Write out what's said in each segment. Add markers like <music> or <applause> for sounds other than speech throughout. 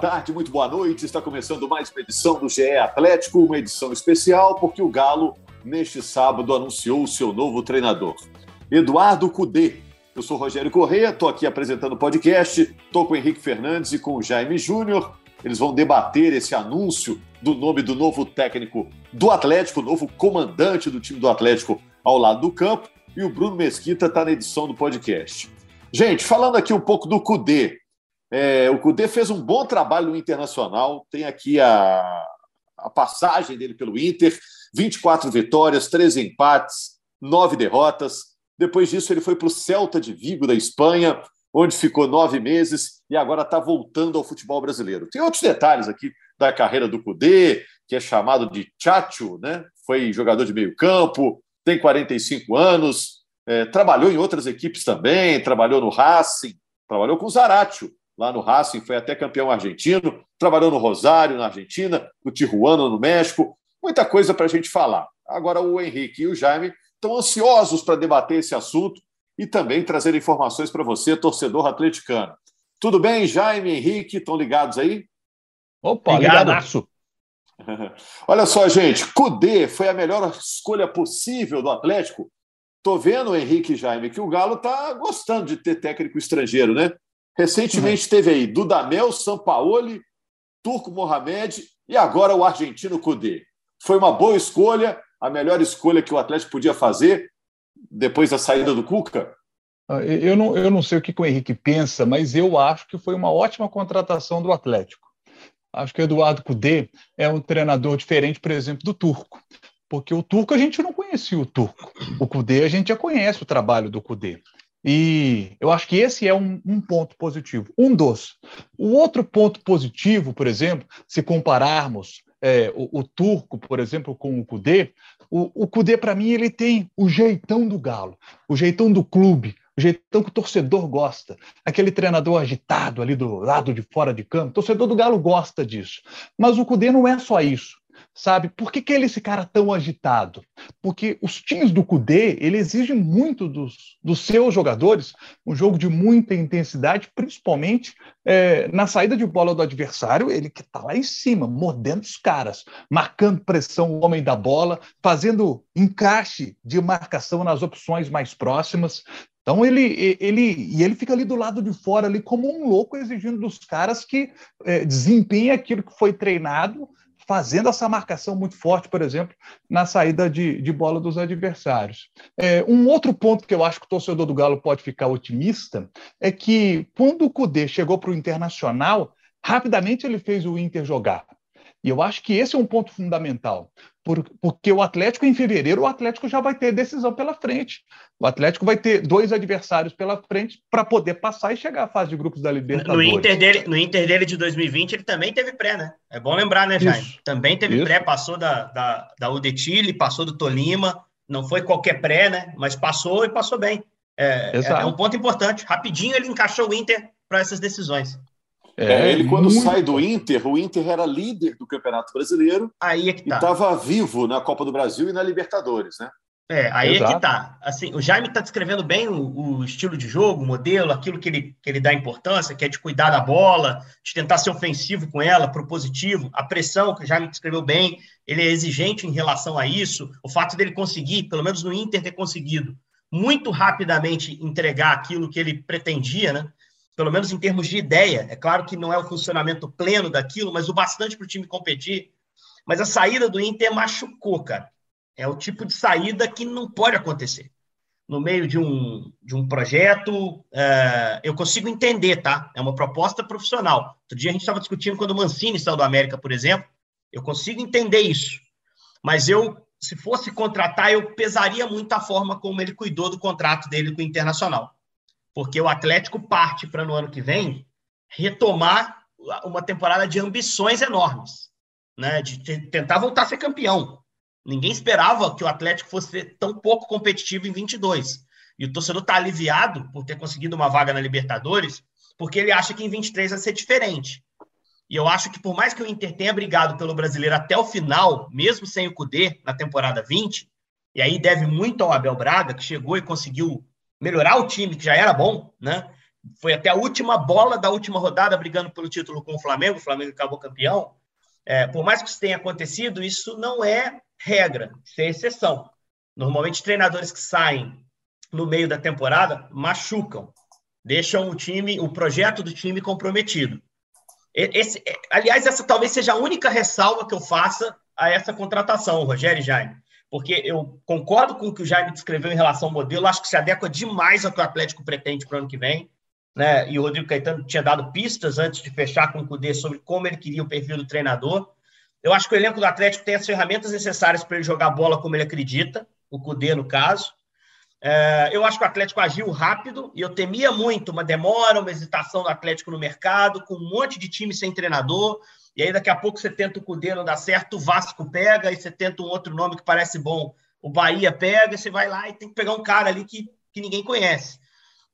tarde, muito boa noite. Está começando mais uma edição do GE Atlético, uma edição especial porque o Galo, neste sábado, anunciou o seu novo treinador, Eduardo Cudê. Eu sou Rogério Corrêa, estou aqui apresentando o podcast, estou com o Henrique Fernandes e com o Jaime Júnior. Eles vão debater esse anúncio do nome do novo técnico do Atlético, novo comandante do time do Atlético ao lado do campo. E o Bruno Mesquita está na edição do podcast. Gente, falando aqui um pouco do Cudê, é, o Cudê fez um bom trabalho no Internacional, tem aqui a, a passagem dele pelo Inter, 24 vitórias, 13 empates, 9 derrotas. Depois disso, ele foi para o Celta de Vigo, da Espanha, onde ficou nove meses e agora está voltando ao futebol brasileiro. Tem outros detalhes aqui da carreira do Cudê, que é chamado de Chacho, né? foi jogador de meio campo, tem 45 anos, é, trabalhou em outras equipes também, trabalhou no Racing, trabalhou com o Zaratio, lá no Racing, foi até campeão argentino, trabalhou no Rosário, na Argentina, no Tijuana, no México, muita coisa para a gente falar. Agora, o Henrique e o Jaime estão ansiosos para debater esse assunto e também trazer informações para você, torcedor atleticano. Tudo bem, Jaime, Henrique, estão ligados aí? Opa, ligadaço. <laughs> Olha só, gente, Cudê foi a melhor escolha possível do Atlético. Tô vendo, Henrique e Jaime, que o Galo está gostando de ter técnico estrangeiro, né? Recentemente uhum. teve aí Dudamel, Sampaoli, Turco Mohamed e agora o argentino Cudê. Foi uma boa escolha, a melhor escolha que o Atlético podia fazer depois da saída do Cuca? Ah, eu não, eu não sei o que o Henrique pensa, mas eu acho que foi uma ótima contratação do Atlético. Acho que o Eduardo Cudê é um treinador diferente, por exemplo, do Turco. Porque o Turco a gente não conhecia o Turco. O Cudê a gente já conhece o trabalho do Cudê. E eu acho que esse é um, um, ponto positivo, um dos. O outro ponto positivo, por exemplo, se compararmos é, o, o, turco, por exemplo, com o Cudê, o, o Cudê, para mim, ele tem o jeitão do galo, o jeitão do clube, o jeitão que o torcedor gosta, aquele treinador agitado ali do lado de fora de campo, o torcedor do Galo gosta disso. Mas o Cudê não é só isso sabe? Por que, que ele é esse cara tão agitado? Porque os times do Cudê, ele exige muito dos, dos seus jogadores, um jogo de muita intensidade, principalmente é, na saída de bola do adversário, ele que está lá em cima, mordendo os caras, marcando pressão o homem da bola, fazendo encaixe de marcação nas opções mais próximas. Então ele, ele e ele fica ali do lado de fora ali como um louco exigindo dos caras que é, desempenhem aquilo que foi treinado fazendo essa marcação muito forte, por exemplo, na saída de, de bola dos adversários. É, um outro ponto que eu acho que o torcedor do Galo pode ficar otimista é que quando o Cudê chegou para o Internacional, rapidamente ele fez o Inter jogar. E eu acho que esse é um ponto fundamental, porque o Atlético, em fevereiro, o Atlético já vai ter decisão pela frente. O Atlético vai ter dois adversários pela frente para poder passar e chegar à fase de grupos da Libertadores. No Inter, dele, no Inter dele de 2020, ele também teve pré, né? É bom lembrar, né, Jaime? Isso. Também teve Isso. pré, passou da, da, da Udetile, passou do Tolima, não foi qualquer pré, né? Mas passou e passou bem. É, é, é um ponto importante. Rapidinho ele encaixou o Inter para essas decisões. É, é, ele, quando muito... sai do Inter, o Inter era líder do Campeonato Brasileiro aí é que tá. e estava vivo na Copa do Brasil e na Libertadores, né? É, aí Exato. é que tá. Assim, o Jaime está descrevendo bem o, o, estilo de jogo, o modelo, aquilo que ele, que ele dá importância, que é de cuidar da bola, de tentar ser ofensivo com ela, propositivo, a pressão, que o Jaime descreveu bem, ele é exigente em relação a isso, o fato dele conseguir, pelo menos no Inter ter conseguido, muito rapidamente entregar aquilo que ele pretendia, né? Pelo menos em termos de ideia. É claro que não é o funcionamento pleno daquilo, mas o bastante para o time competir. Mas a saída do Inter machucou, cara. É o tipo de saída que não pode acontecer. No meio de um, de um projeto, é, eu consigo entender, tá? É uma proposta profissional. Outro dia a gente estava discutindo quando o Mancini saiu do América, por exemplo. Eu consigo entender isso. Mas eu, se fosse contratar, eu pesaria muito a forma como ele cuidou do contrato dele com o Internacional porque o Atlético parte para no ano que vem retomar uma temporada de ambições enormes, né? De tentar voltar a ser campeão. Ninguém esperava que o Atlético fosse tão pouco competitivo em 22. E o torcedor está aliviado por ter conseguido uma vaga na Libertadores, porque ele acha que em 23 vai ser diferente. E eu acho que por mais que o Inter tenha brigado pelo brasileiro até o final, mesmo sem o Cudê na temporada 20, e aí deve muito ao Abel Braga, que chegou e conseguiu melhorar o time, que já era bom, né? foi até a última bola da última rodada brigando pelo título com o Flamengo, o Flamengo acabou campeão. É, por mais que isso tenha acontecido, isso não é regra, isso é exceção. Normalmente, treinadores que saem no meio da temporada machucam, deixam o time, o projeto do time comprometido. Esse, é, aliás, essa talvez seja a única ressalva que eu faça a essa contratação, Rogério e Jaime, porque eu concordo com o que o Jaime descreveu em relação ao modelo, acho que se adequa demais ao que o Atlético pretende para o ano que vem. Né? E o Rodrigo Caetano tinha dado pistas antes de fechar com o Cudê sobre como ele queria o perfil do treinador. Eu acho que o elenco do Atlético tem as ferramentas necessárias para ele jogar bola como ele acredita, o Cudê, no caso. É, eu acho que o Atlético agiu rápido e eu temia muito uma demora, uma hesitação do Atlético no mercado, com um monte de time sem treinador. E aí, daqui a pouco, você tenta o Cudê, não dá certo, o Vasco pega, e você tenta um outro nome que parece bom, o Bahia pega, e você vai lá e tem que pegar um cara ali que, que ninguém conhece.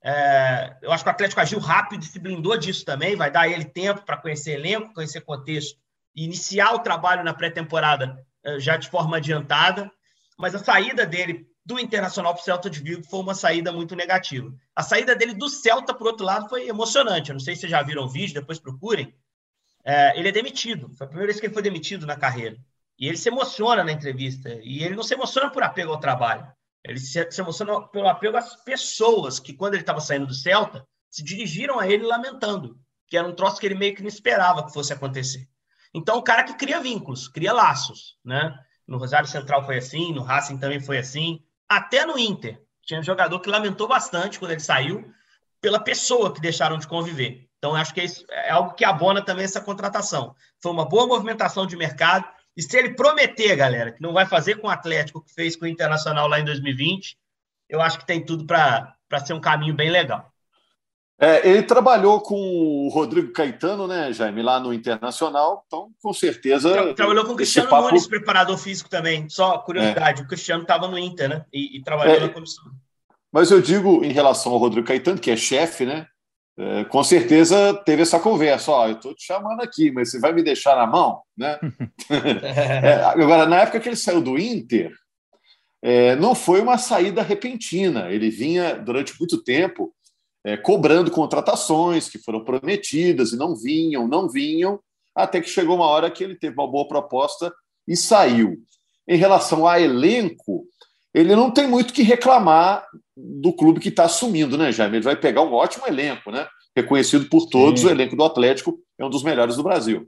É, eu acho que o Atlético agiu rápido e se blindou disso também, vai dar a ele tempo para conhecer elenco, conhecer contexto e iniciar o trabalho na pré-temporada é, já de forma adiantada. Mas a saída dele do Internacional para o Celta de Vigo foi uma saída muito negativa. A saída dele do Celta, por outro lado, foi emocionante. Eu não sei se vocês já viram o vídeo, depois procurem. É, ele é demitido. Foi a primeira vez que ele foi demitido na carreira. E ele se emociona na entrevista. E ele não se emociona por apego ao trabalho. Ele se, se emociona pelo apego às pessoas que, quando ele estava saindo do Celta, se dirigiram a ele lamentando. Que era um troço que ele meio que não esperava que fosse acontecer. Então, o cara que cria vínculos, cria laços, né? No Rosário Central foi assim, no Racing também foi assim. Até no Inter, tinha um jogador que lamentou bastante quando ele saiu, pela pessoa que deixaram de conviver. Então, acho que é, isso, é algo que abona também essa contratação. Foi uma boa movimentação de mercado. E se ele prometer, galera, que não vai fazer com o Atlético que fez com o Internacional lá em 2020, eu acho que tem tudo para ser um caminho bem legal. É, ele trabalhou com o Rodrigo Caetano, né, Jaime, lá no Internacional, então com certeza. Tra trabalhou com o Cristiano papo... Nunes, preparador físico também. Só curiosidade, é. o Cristiano estava no Inter, né? E, e trabalhou é, na comissão. Mas eu digo em relação ao Rodrigo Caetano, que é chefe, né? É, com certeza teve essa conversa. Ó, eu estou te chamando aqui, mas você vai me deixar na mão, né? <laughs> É, agora, na época que ele saiu do Inter, é, não foi uma saída repentina. Ele vinha durante muito tempo é, cobrando contratações que foram prometidas e não vinham, não vinham, até que chegou uma hora que ele teve uma boa proposta e saiu. Em relação a elenco, ele não tem muito que reclamar do clube que está assumindo, né, Jaime? Ele vai pegar um ótimo elenco, né? Reconhecido por todos, Sim. o elenco do Atlético é um dos melhores do Brasil.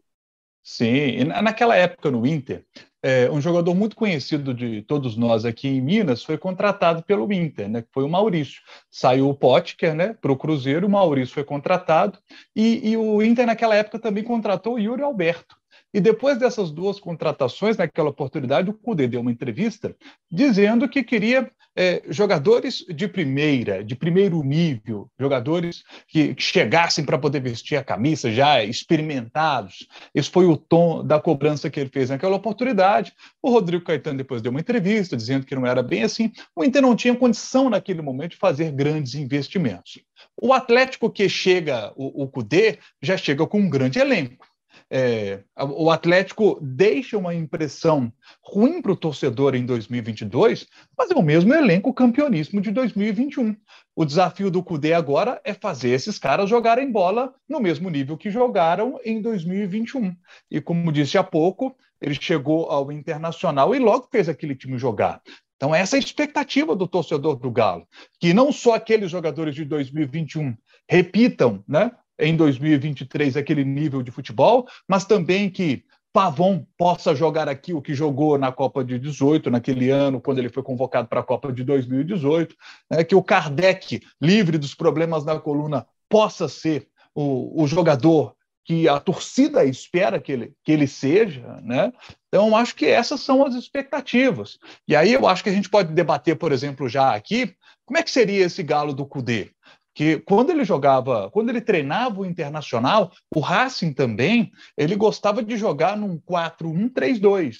Sim, e naquela época no Inter, é, um jogador muito conhecido de todos nós aqui em Minas foi contratado pelo Inter, né, foi o Maurício. Saiu o Potker né, para o Cruzeiro, o Maurício foi contratado, e, e, o Inter naquela época também contratou o Yuri Alberto. E depois dessas duas contratações, naquela oportunidade, o Cudê deu uma entrevista dizendo que queria é, jogadores de primeira, de primeiro nível, jogadores que, que chegassem para poder vestir a camisa já experimentados. Esse foi o tom da cobrança que ele fez naquela oportunidade. O Rodrigo Caetano depois deu uma entrevista dizendo que não era bem assim. O Inter não tinha condição naquele momento de fazer grandes investimentos. O Atlético que chega, o, o Cudê, já chega com um grande elenco. É, o Atlético deixa uma impressão ruim para o torcedor em 2022, mas é o mesmo elenco campeoníssimo de 2021. O desafio do Cudê agora é fazer esses caras jogarem bola no mesmo nível que jogaram em 2021. E como disse há pouco, ele chegou ao Internacional e logo fez aquele time jogar. Então, essa é a expectativa do torcedor do Galo, que não só aqueles jogadores de 2021 repitam né, em 2023 aquele nível de futebol, mas também que Pavon possa jogar aqui o que jogou na Copa de 18, naquele ano, quando ele foi convocado para a Copa de 2018, né, que o Kardec, livre dos problemas na coluna, possa ser o, o jogador que a torcida espera que ele, que ele seja, né? Então, acho que essas são as expectativas. E aí eu acho que a gente pode debater, por exemplo, já aqui, como é que seria esse galo do Cudê? Que quando ele jogava, quando ele treinava o Internacional, o Racing também, ele gostava de jogar num 4-1-3-2.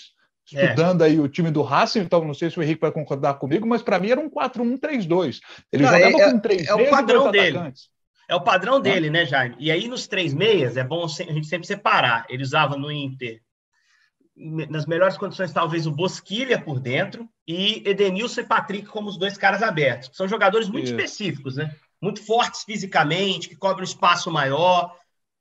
É. Estudando é. aí o time do Racing, então não sei se o Henrique vai concordar comigo, mas para mim era um 4-1-3-2. Ele jogava é, com três é, é o padrão dele. Atacantes. É o padrão dele, né, Jaime? E aí nos três meias é bom a gente sempre separar. Ele usava no Inter nas melhores condições, talvez o Bosquilha por dentro e Edenilson e Patrick como os dois caras abertos. São jogadores muito Isso. específicos, né? Muito fortes fisicamente, que cobrem um espaço maior.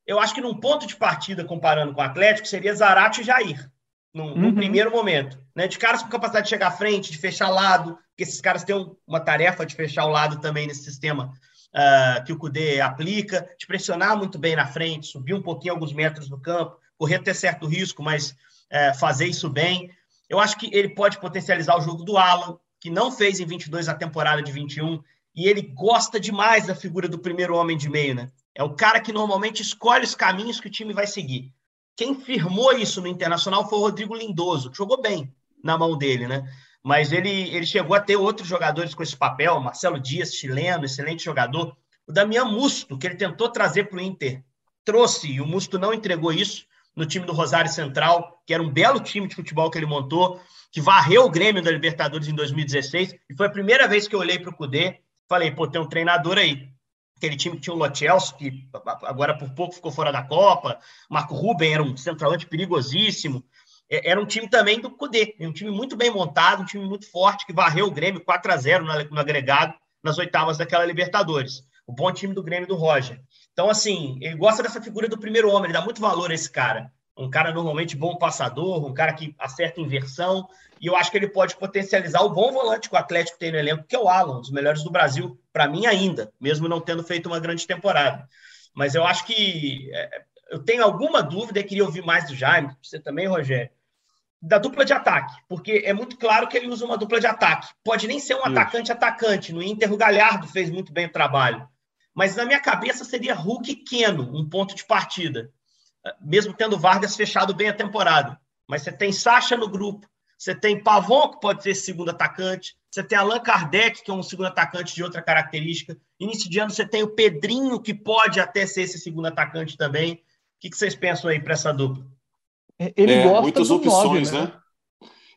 Eu acho que num ponto de partida, comparando com o Atlético, seria Zarate e Jair, num, uhum. primeiro momento. Né? De caras com capacidade de chegar à frente, de fechar lado, porque esses caras têm uma tarefa de fechar o lado também nesse sistema uh, que o Cudê aplica, de pressionar muito bem na frente, subir um pouquinho alguns metros no campo, correr até certo risco, mas uh, fazer isso bem. Eu acho que ele pode potencializar o jogo do Alan, que não fez em 22 a temporada de 21, e ele gosta demais da figura do primeiro homem de meio, né? É o cara que normalmente escolhe os caminhos que o time vai seguir. Quem firmou isso no Internacional foi o Rodrigo Lindoso, que jogou bem na mão dele, né? Mas ele, ele chegou a ter outros jogadores com esse papel, Marcelo Dias, chileno, excelente jogador. O Damian Musto, que ele tentou trazer para o Inter, trouxe, e o Musto não entregou isso no time do Rosário Central, que era um belo time de futebol que ele montou que varreu o Grêmio da Libertadores em 2016, e foi a primeira vez que eu olhei para o Cudê, falei, pô, tem um treinador aí. Aquele time que tinha o Lotelso, que agora por pouco ficou fora da Copa, Marco Ruben era um centroavante perigosíssimo, é, era um time também do Cudê, um time muito bem montado, um time muito forte, que varreu o Grêmio 4 a 0 no agregado nas oitavas daquela Libertadores. O bom time do Grêmio do Roger. Então, assim, ele gosta dessa figura do primeiro homem, ele dá muito valor a esse cara um cara normalmente bom passador, um cara que acerta inversão, e eu acho que ele pode potencializar o bom volante que o Atlético tem no elenco, que é o Alan, um dos melhores do Brasil, para mim ainda, mesmo não tendo feito uma grande temporada. Mas eu acho que é, eu tenho alguma dúvida, e queria ouvir mais do Jaime, você também, Rogério, da dupla de ataque, porque é muito claro que ele usa uma dupla de ataque. Pode nem ser um atacante-atacante. No Inter, o Galhardo fez muito bem o trabalho. Mas na minha cabeça seria Hulk e Keno, um ponto de partida mesmo tendo Vargas fechado bem a temporada. Mas você tem Sacha no grupo, você tem Pavon, que pode ser segundo atacante, você tem Allan Kardec, que é um segundo atacante de outra característica. Início de ano você tem o Pedrinho, que pode até ser esse segundo atacante também. O que, vocês pensam aí para essa dupla? É, ele é, gosta muitas opções, 9, né? né?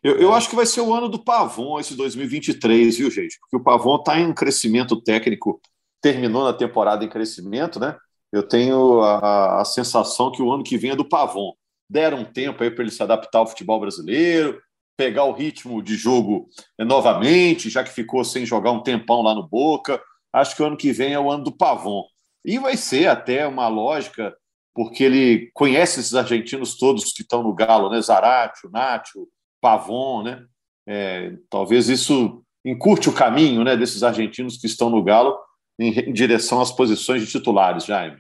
Eu, eu, acho que vai ser o ano do Pavon, esse 2023, viu, gente? Porque o Pavon está em crescimento técnico, terminou na temporada em crescimento, né? Eu tenho a, a, sensação que o ano que vem é do Pavon. Deram um tempo aí para ele se adaptar ao futebol brasileiro, pegar o ritmo de jogo eh, novamente, já que ficou sem jogar um tempão lá no Boca. Acho que o ano que vem é o ano do Pavon. E vai ser até uma lógica, porque ele conhece esses argentinos todos que estão no Galo, né? Zarate, Nacho, Pavon, né? É, talvez isso encurte o caminho né, desses argentinos que estão no Galo em, direção às posições de titulares, Jaime.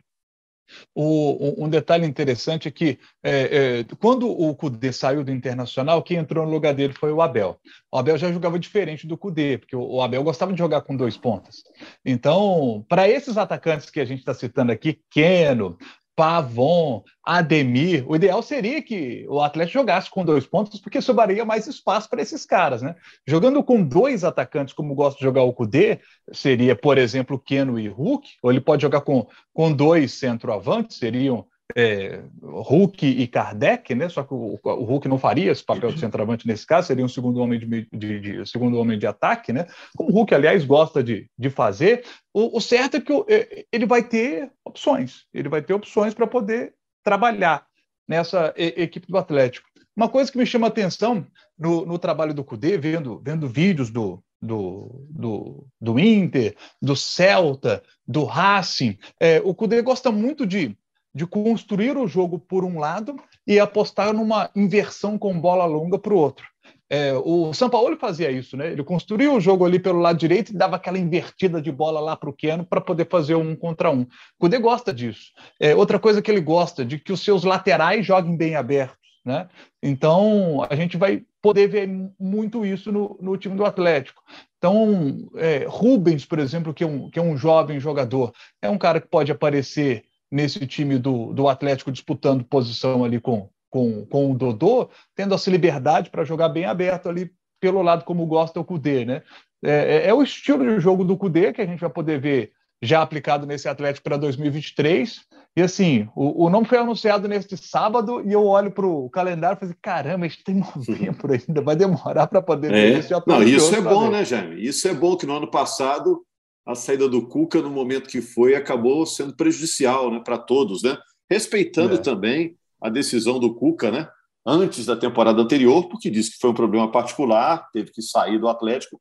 O, um detalhe interessante é que é, é, quando o Cudê saiu do Internacional, quem entrou no lugar dele foi o Abel. O Abel já jogava diferente do Cudê, porque o, o Abel gostava de jogar com dois pontas. Então, para esses atacantes que a gente está citando aqui, Keno, Pavon, Ademir. O ideal seria que o Atlético jogasse com dois pontos, porque sobraria mais espaço para esses caras, né? Jogando com dois atacantes, como gosta de jogar o Cudê, seria, por exemplo, Keno e Hulk, ou ele pode jogar com, com dois centroavantes, seriam é, Hulk e Kardec, né? Só que o, o, Hulk não faria esse papel de centroavante nesse caso, seria um segundo homem de, de, de segundo homem de ataque, né? Como o Hulk, aliás, gosta de, de fazer. O, o certo é que o, é, ele vai ter opções, ele vai ter opções para poder trabalhar nessa e, equipe do Atlético. Uma coisa que me chama atenção no, no trabalho do Cudê, vendo, vendo vídeos do, do, do, do Inter, do Celta, do Racing, é, o Cudê gosta muito de de construir o jogo por um lado e apostar numa inversão com bola longa para o outro. É, o São Paulo fazia isso, né? Ele construía o jogo ali pelo lado direito e dava aquela invertida de bola lá para o Keno para poder fazer um contra um. O Cudê gosta disso. É, outra coisa que ele gosta, de que os seus laterais joguem bem abertos, né? Então, a gente vai poder ver muito isso no, no time do Atlético. Então, é, Rubens, por exemplo, que é, um, que é um jovem jogador, é um cara que pode aparecer nesse time do, do Atlético disputando posição ali com, com, com o Dodô, tendo essa liberdade para jogar bem aberto ali pelo lado como gosta o Cudê, né? É, é, é, o estilo de jogo do Cudê que a gente vai poder ver já aplicado nesse Atlético para 2023. E assim, o, o nome foi anunciado neste sábado e eu olho para o calendário e falei, caramba, isso tem novembro ainda, vai demorar para poder é. Não, isso é bom, né, Jaime? Isso é bom que no ano passado a saída do Cuca no momento que foi acabou sendo prejudicial né, para todos, né? respeitando é. também a decisão do Cuca né, antes da temporada anterior, porque disse que foi um problema particular, teve que sair do Atlético,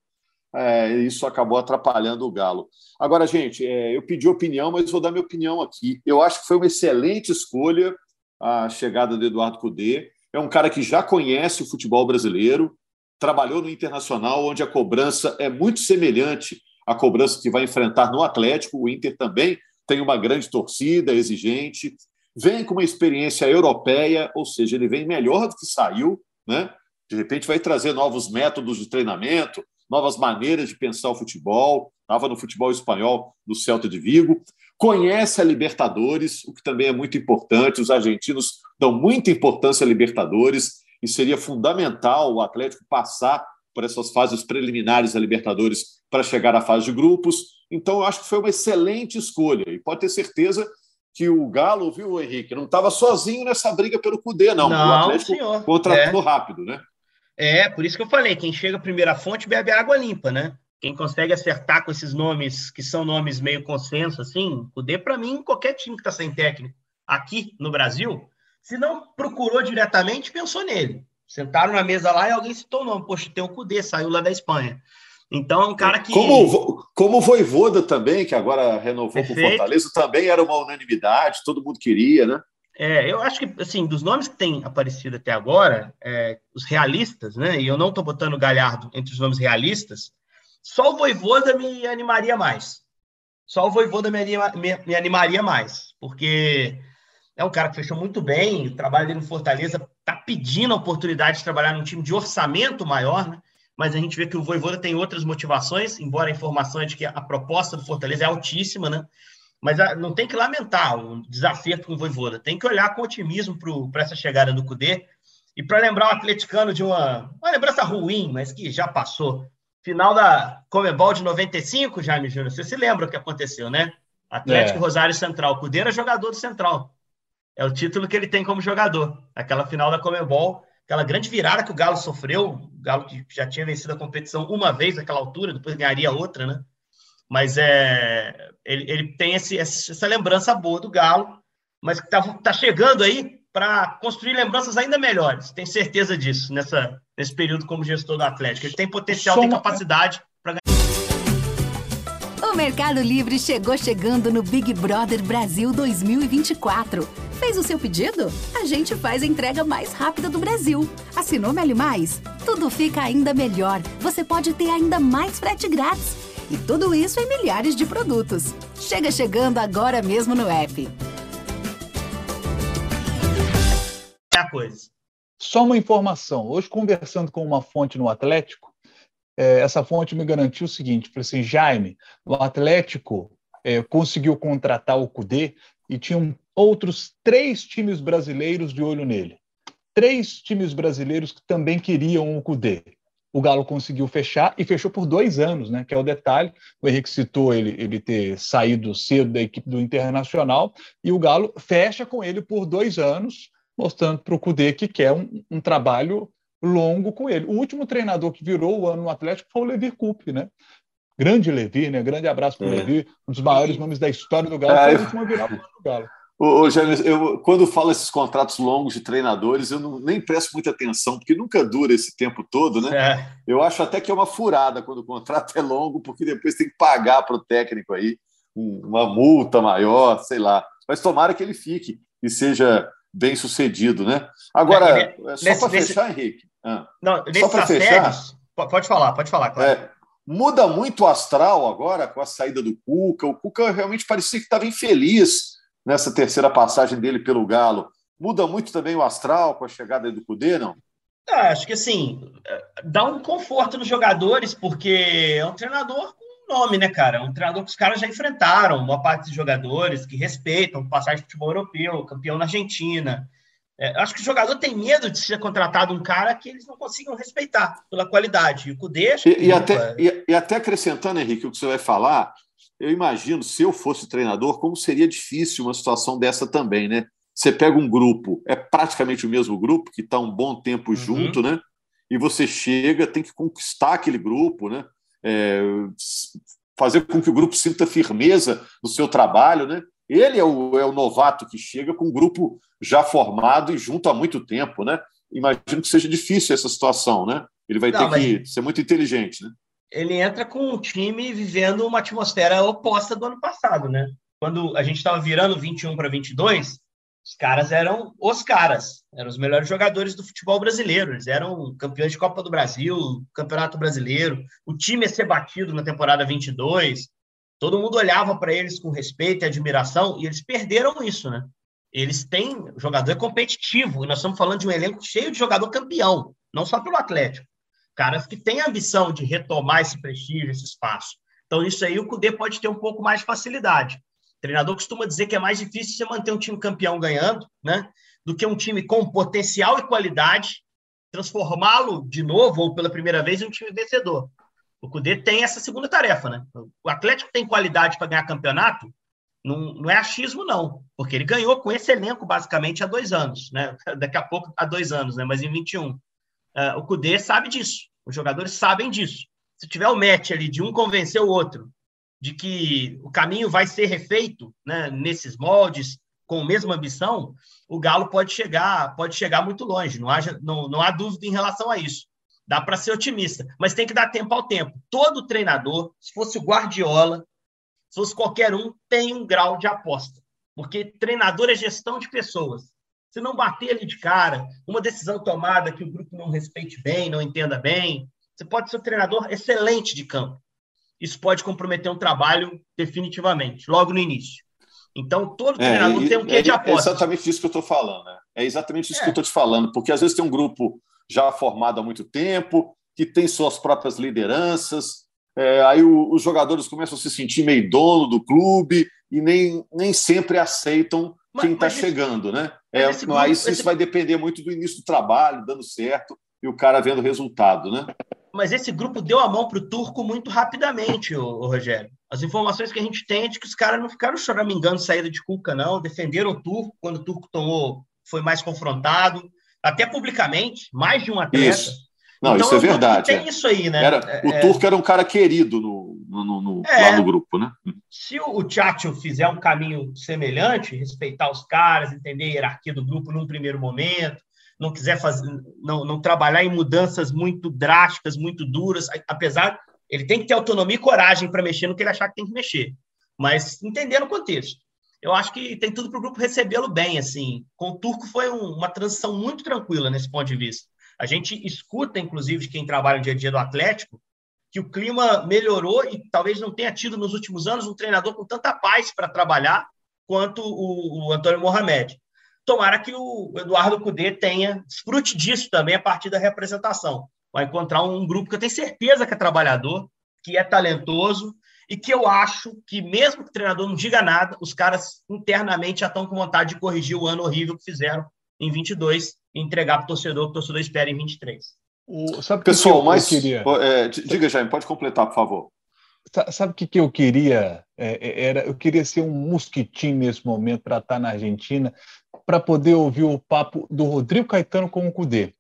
é, isso acabou atrapalhando o Galo. Agora, gente, é, eu pedi opinião, mas vou dar minha opinião aqui. Eu acho que foi uma excelente escolha a chegada do Eduardo Cudê. É um cara que já conhece o futebol brasileiro, trabalhou no Internacional, onde a cobrança é muito semelhante à cobrança que vai enfrentar no Atlético. O Inter também tem uma grande torcida, exigente, vem com uma experiência europeia, ou seja, ele vem melhor do que saiu, né? De repente vai trazer novos métodos de treinamento, novas maneiras de pensar o futebol. Estava no futebol espanhol do Celta de Vigo. Conhece a Libertadores, o que também é muito importante. Os argentinos dão muita importância a Libertadores e seria fundamental o Atlético passar por essas fases preliminares da Libertadores para chegar à fase de grupos. Então, eu acho que foi uma excelente escolha e pode ter certeza que o Galo, viu, Henrique, não estava sozinho nessa briga pelo Cudê, não. não o Atlético senhor. contratou é. rápido, né? É, por isso que eu falei, quem chega à primeira fonte bebe água limpa, né? Quem consegue acertar com esses nomes, que são nomes meio consenso, assim, o D, para mim, qualquer time que está sem técnico aqui no Brasil, se não procurou diretamente, pensou nele. Sentaram na mesa lá e alguém citou o nome. Poxa, tem o Cudê, saiu lá da Espanha. Então é um cara que. Como, como o Voivoda também, que agora renovou Perfeito. com o Fortaleza, também era uma unanimidade, todo mundo queria, né? É, eu acho que, assim, dos nomes que têm aparecido até agora, é, os realistas, né? E eu não estou botando Galhardo entre os nomes realistas, só o Voivoda me animaria mais. Só o Voivoda me, anima, me, me animaria mais, porque é um cara que fechou muito bem, o trabalho dele no Fortaleza está pedindo a oportunidade de trabalhar num time de orçamento maior, né? Mas a gente vê que o Voivoda tem outras motivações, embora a informação é de que a proposta do Fortaleza é altíssima, né? Mas ah, não tem que lamentar o desacerto com o Voivoda, tem que olhar com otimismo para essa chegada do Cudê e para lembrar o atleticano de uma, uma lembrança ruim, mas que já passou. Final da Comebol de 95, Jaime Júnior, você se lembra o que aconteceu, né? Atlético é. Rosário Central. Cudê era jogador do Central. É o título que ele tem como jogador. Aquela final da Comebol, aquela grande virada que o Galo sofreu. O Galo que já tinha vencido a competição uma vez naquela altura, depois ganharia outra, né? Mas é, ele, ele tem esse, essa lembrança boa do Galo, mas que está tá chegando aí para construir lembranças ainda melhores. Tenho certeza disso nessa, nesse período como gestor do Atlético. Ele tem potencial, tem capacidade. O Mercado Livre chegou chegando no Big Brother Brasil 2024. Fez o seu pedido? A gente faz a entrega mais rápida do Brasil. Assinou Meli Mais? Tudo fica ainda melhor. Você pode ter ainda mais frete grátis. E tudo isso em milhares de produtos. Chega chegando agora mesmo no app. Coisa. Só uma informação. Hoje, conversando com uma fonte no Atlético, é, essa fonte me garantiu o seguinte: falei assim, Jaime, o Atlético é, conseguiu contratar o Cudê e tinham outros três times brasileiros de olho nele. Três times brasileiros que também queriam o Cudê o Galo conseguiu fechar e fechou por dois anos, né? Que é o detalhe. O Henrique citou ele, ele ter saído cedo da equipe do Internacional e o Galo fecha com ele por dois anos, mostrando para o Cudê que quer um, um, trabalho longo com ele. O último treinador que virou o ano no Atlético foi o Levi Coupe, né? Grande Levi, né? Grande abraço para o é. Levi, um dos maiores nomes da história do Galo, é, foi o último a ano do Galo. Ô, James, eu, quando falo esses contratos longos de treinadores, eu não, nem presto muita atenção, porque nunca dura esse tempo todo, né? É. Eu acho até que é uma furada quando o contrato é longo, porque depois tem que pagar para o técnico aí uma multa maior, sei lá. Mas tomara que ele fique e seja bem sucedido, né? Agora, é, é só para fechar, Henrique. Ah, não, só para fechar. Pode falar, pode falar, claro. É, muda muito o astral agora com a saída do Cuca. O Cuca realmente parecia que estava infeliz nessa terceira passagem dele pelo Galo. Muda muito também o astral com a chegada do Cudê, não? Ah, acho que assim, dá um conforto nos jogadores, porque é um treinador com nome, né, cara? É um treinador que os caras já enfrentaram, uma parte dos jogadores que respeitam passagem de futebol europeu, campeão na Argentina. É, acho que o jogador tem medo de ser contratado um cara que eles não consigam respeitar pela qualidade. E o Cudê... E, e, até, e, e até acrescentando, Henrique, o que você vai falar, eu imagino, se eu fosse treinador, como seria difícil uma situação dessa também, né? Você pega um grupo, é praticamente o mesmo grupo, que está um bom tempo uhum. junto, né? E você chega, tem que conquistar aquele grupo, né? É, fazer com que o grupo sinta firmeza no seu trabalho, né? Ele é o, é o novato que chega com um grupo já formado e junto há muito tempo, né? Imagino que seja difícil essa situação, né? Ele vai Não, ter que ser muito inteligente, né? ele entra com um time vivendo uma atmosfera oposta do ano passado, né? Quando a gente estava virando 21 para 22, os caras eram os caras, eram os melhores jogadores do futebol brasileiro. Eles eram campeões de Copa do Brasil, Campeonato Brasileiro. O time ia ser batido na temporada 22. Todo mundo olhava para eles com respeito e admiração e eles perderam isso, né? Eles têm jogador competitivo e nós estamos falando de um elenco cheio de jogador campeão, não só pelo Atlético. Caras que têm a ambição de retomar esse prestígio, esse espaço. Então, isso aí o Cudê pode ter um pouco mais de facilidade. O treinador costuma dizer que é mais difícil você manter um time campeão ganhando, né? Do que um time com potencial e qualidade, transformá-lo de novo ou pela primeira vez em um time vencedor. O Cudê tem essa segunda tarefa, né? O Atlético tem qualidade para ganhar campeonato, não, não, é achismo, não, porque ele ganhou com esse elenco basicamente há dois anos, né? <laughs> Daqui a pouco há dois anos, né? Mas em 21. Uh, é, o Cudê sabe disso, os jogadores sabem disso. Se tiver o match ali de um convencer o outro de que o caminho vai ser refeito né, nesses moldes, com a mesma ambição, o Galo pode chegar, pode chegar muito longe. Não, haja, não, não há dúvida em relação a isso. Dá para ser otimista, mas tem que dar tempo ao tempo. Todo treinador, se fosse o Guardiola, se fosse qualquer um, tem um grau de aposta. Porque treinador é gestão de pessoas. Se não bater ali de cara, uma decisão tomada que o grupo não respeite bem, não entenda bem, você pode ser um treinador excelente de campo isso pode comprometer um trabalho definitivamente, logo no início. Então, todo é, treinador tem um quê é, de aposta. É exatamente isso que eu estou falando. Né? É exatamente isso é. que eu estou te falando, porque às vezes tem um grupo já formado há muito tempo, que tem suas próprias lideranças, é, aí o, os jogadores começam a se sentir meio dono do clube e nem, nem sempre aceitam mas, quem está chegando, né? É, mas grupo, isso esse... vai depender muito do início do trabalho, dando certo, e o cara vendo resultado, né? mas esse grupo deu a mão para o turco muito rapidamente, o, o, Rogério. As informações que a gente tem é de que os caras não ficaram choramingando saída de Cuca, não. Defenderam o turco quando o turco tomou, foi mais confrontado, até publicamente, mais de um atleta. Isso. Não, então, isso é verdade. Tem é. isso aí, né? Era, o é, turco era um cara querido no, no, no é, lá no grupo, né? Se o Tchatcho fizer um caminho semelhante, respeitar os caras, entender a hierarquia do grupo num primeiro momento, não quiser fazer, não, não trabalhar em mudanças muito drásticas, muito duras, apesar ele tem que ter autonomia e coragem para mexer no que ele achar que tem que mexer, mas entendendo o contexto. Eu acho que tem tudo para o grupo recebê-lo bem, assim. Com o Turco foi um, uma transição muito tranquila nesse ponto de vista. A gente escuta, inclusive, de quem trabalha no dia a dia do Atlético, que o clima melhorou e talvez não tenha tido nos últimos anos um treinador com tanta paz para trabalhar quanto o, o Antônio Mohamed tomara que o Eduardo Cudê tenha, desfrute disso também a partir da representação. Vai encontrar um grupo que eu tenho certeza que é trabalhador, que é talentoso e que eu acho que, mesmo que o treinador não diga nada, os caras internamente já estão com vontade de corrigir o ano horrível que fizeram em 22 e entregar para o torcedor, que o torcedor espera em 23. O, sabe Pessoal, que mas queria... é, diga, Jaime, pode completar, por favor. Sabe o que, que eu queria? É, é, era, eu queria ser um mosquitinho nesse momento para estar na Argentina, para poder ouvir o papo do Rodrigo Caetano com o Cudê.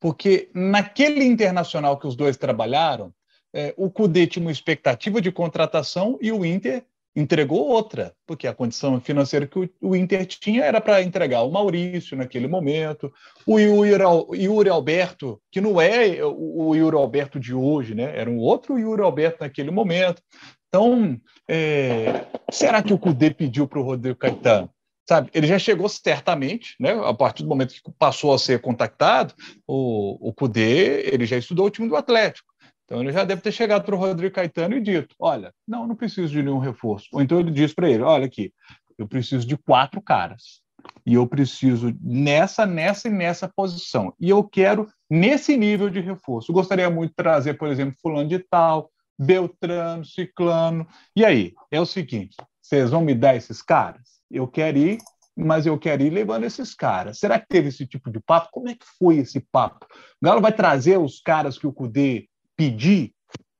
Porque naquele internacional que os dois trabalharam, é, o Cudê tinha uma expectativa de contratação e o Inter entregou outra, porque a condição financeira que o, Inter tinha era para entregar o Maurício naquele momento, o Yuri, Alberto, que não é o Yuri Alberto de hoje, né? era um outro Yuri Alberto naquele momento. Então, é, será que o Cudê pediu para o Rodrigo Caetano? Sabe, ele já chegou certamente, né? A partir do momento que passou a ser contactado, o, o Cudê, ele já estudou o time do Atlético. Então ele já deve ter chegado para o Rodrigo Caetano e dito: olha, não, não preciso de nenhum reforço. Ou então ele diz para ele: olha aqui, eu preciso de quatro caras. E eu preciso nessa, nessa e nessa posição. E eu quero nesse nível de reforço. Eu gostaria muito de trazer, por exemplo, fulano de tal, Beltrano, Ciclano. E aí, é o seguinte: vocês vão me dar esses caras? Eu quero ir, mas eu quero ir levando esses caras. Será que teve esse tipo de papo? Como é que foi esse papo? O Galo vai trazer os caras que o Cudê pedir,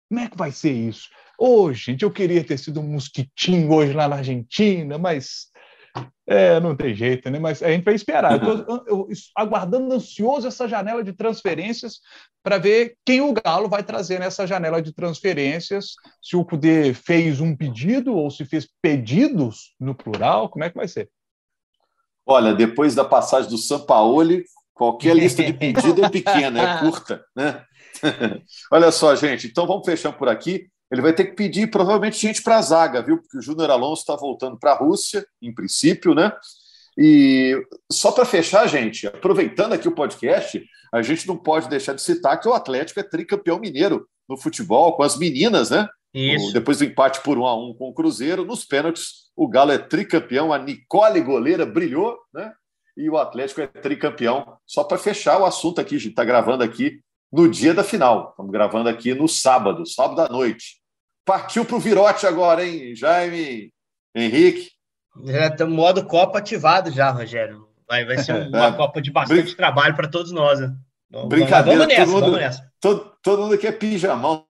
como é que vai ser isso? Ô, oh, gente, eu queria ter sido um mosquitinho hoje lá na Argentina, mas é, não tem jeito, né? Mas a gente vai esperar. Eu tô aguardando ansioso essa janela de transferências para ver quem o Galo vai trazer nessa janela de transferências. Se o Cudê fez um pedido ou se fez pedidos no plural, como é que vai ser? Olha, depois da passagem do Sampaoli, qualquer lista de <laughs> pedido é pequena, é curta, né? <laughs> Olha só, gente, então vamos fechando por aqui. Ele vai ter que pedir provavelmente gente para a zaga, viu? Porque o Júnior Alonso está voltando para a Rússia, em princípio, né? E só para fechar, gente, aproveitando aqui o podcast, a gente não pode deixar de citar que o Atlético é tricampeão mineiro no futebol, com as meninas, né? Isso. Depois do empate por um a um com o Cruzeiro, nos pênaltis, o Galo é tricampeão, a Nicole goleira brilhou, né? E o Atlético é tricampeão. Só para fechar o assunto aqui, a gente está gravando aqui no dia da final. Estamos gravando aqui no sábado, sábado à noite. Partiu para o Virote agora, hein, Jaime, Henrique? Já estamos modo Copa ativado já, Rogério. Vai, vai ser <laughs> uma é. Copa de bastante Brin... trabalho para todos nós. Né? Brincadeira, vamos nessa, todo, mundo, vamos nessa. Todo, todo mundo quer pijamão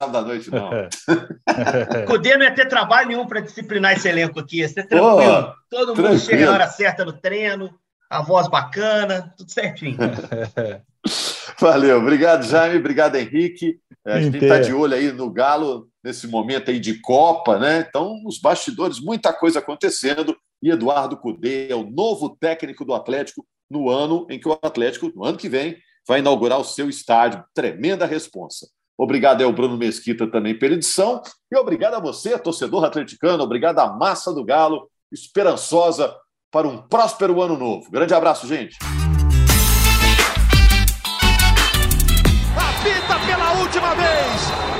sábado à noite, não. <laughs> Cudê não ia ter trabalho nenhum para disciplinar esse elenco aqui, ia ser tranquilo. Oh, todo mundo tranquilo. chega na hora certa no treino, a voz bacana, tudo certinho. <laughs> Valeu, obrigado, Jaime, obrigado, Henrique. É, a gente está de olho aí no Galo, nesse momento aí de Copa, né? Então, nos bastidores, muita coisa acontecendo. E Eduardo Cudê é o novo técnico do Atlético no ano em que o Atlético, no ano que vem, vai inaugurar o seu estádio. Tremenda responsa. Obrigado ao Bruno Mesquita também pela edição. E obrigado a você, torcedor atleticano. Obrigado à massa do Galo, esperançosa para um próspero ano novo. Grande abraço, gente. Pela última vez.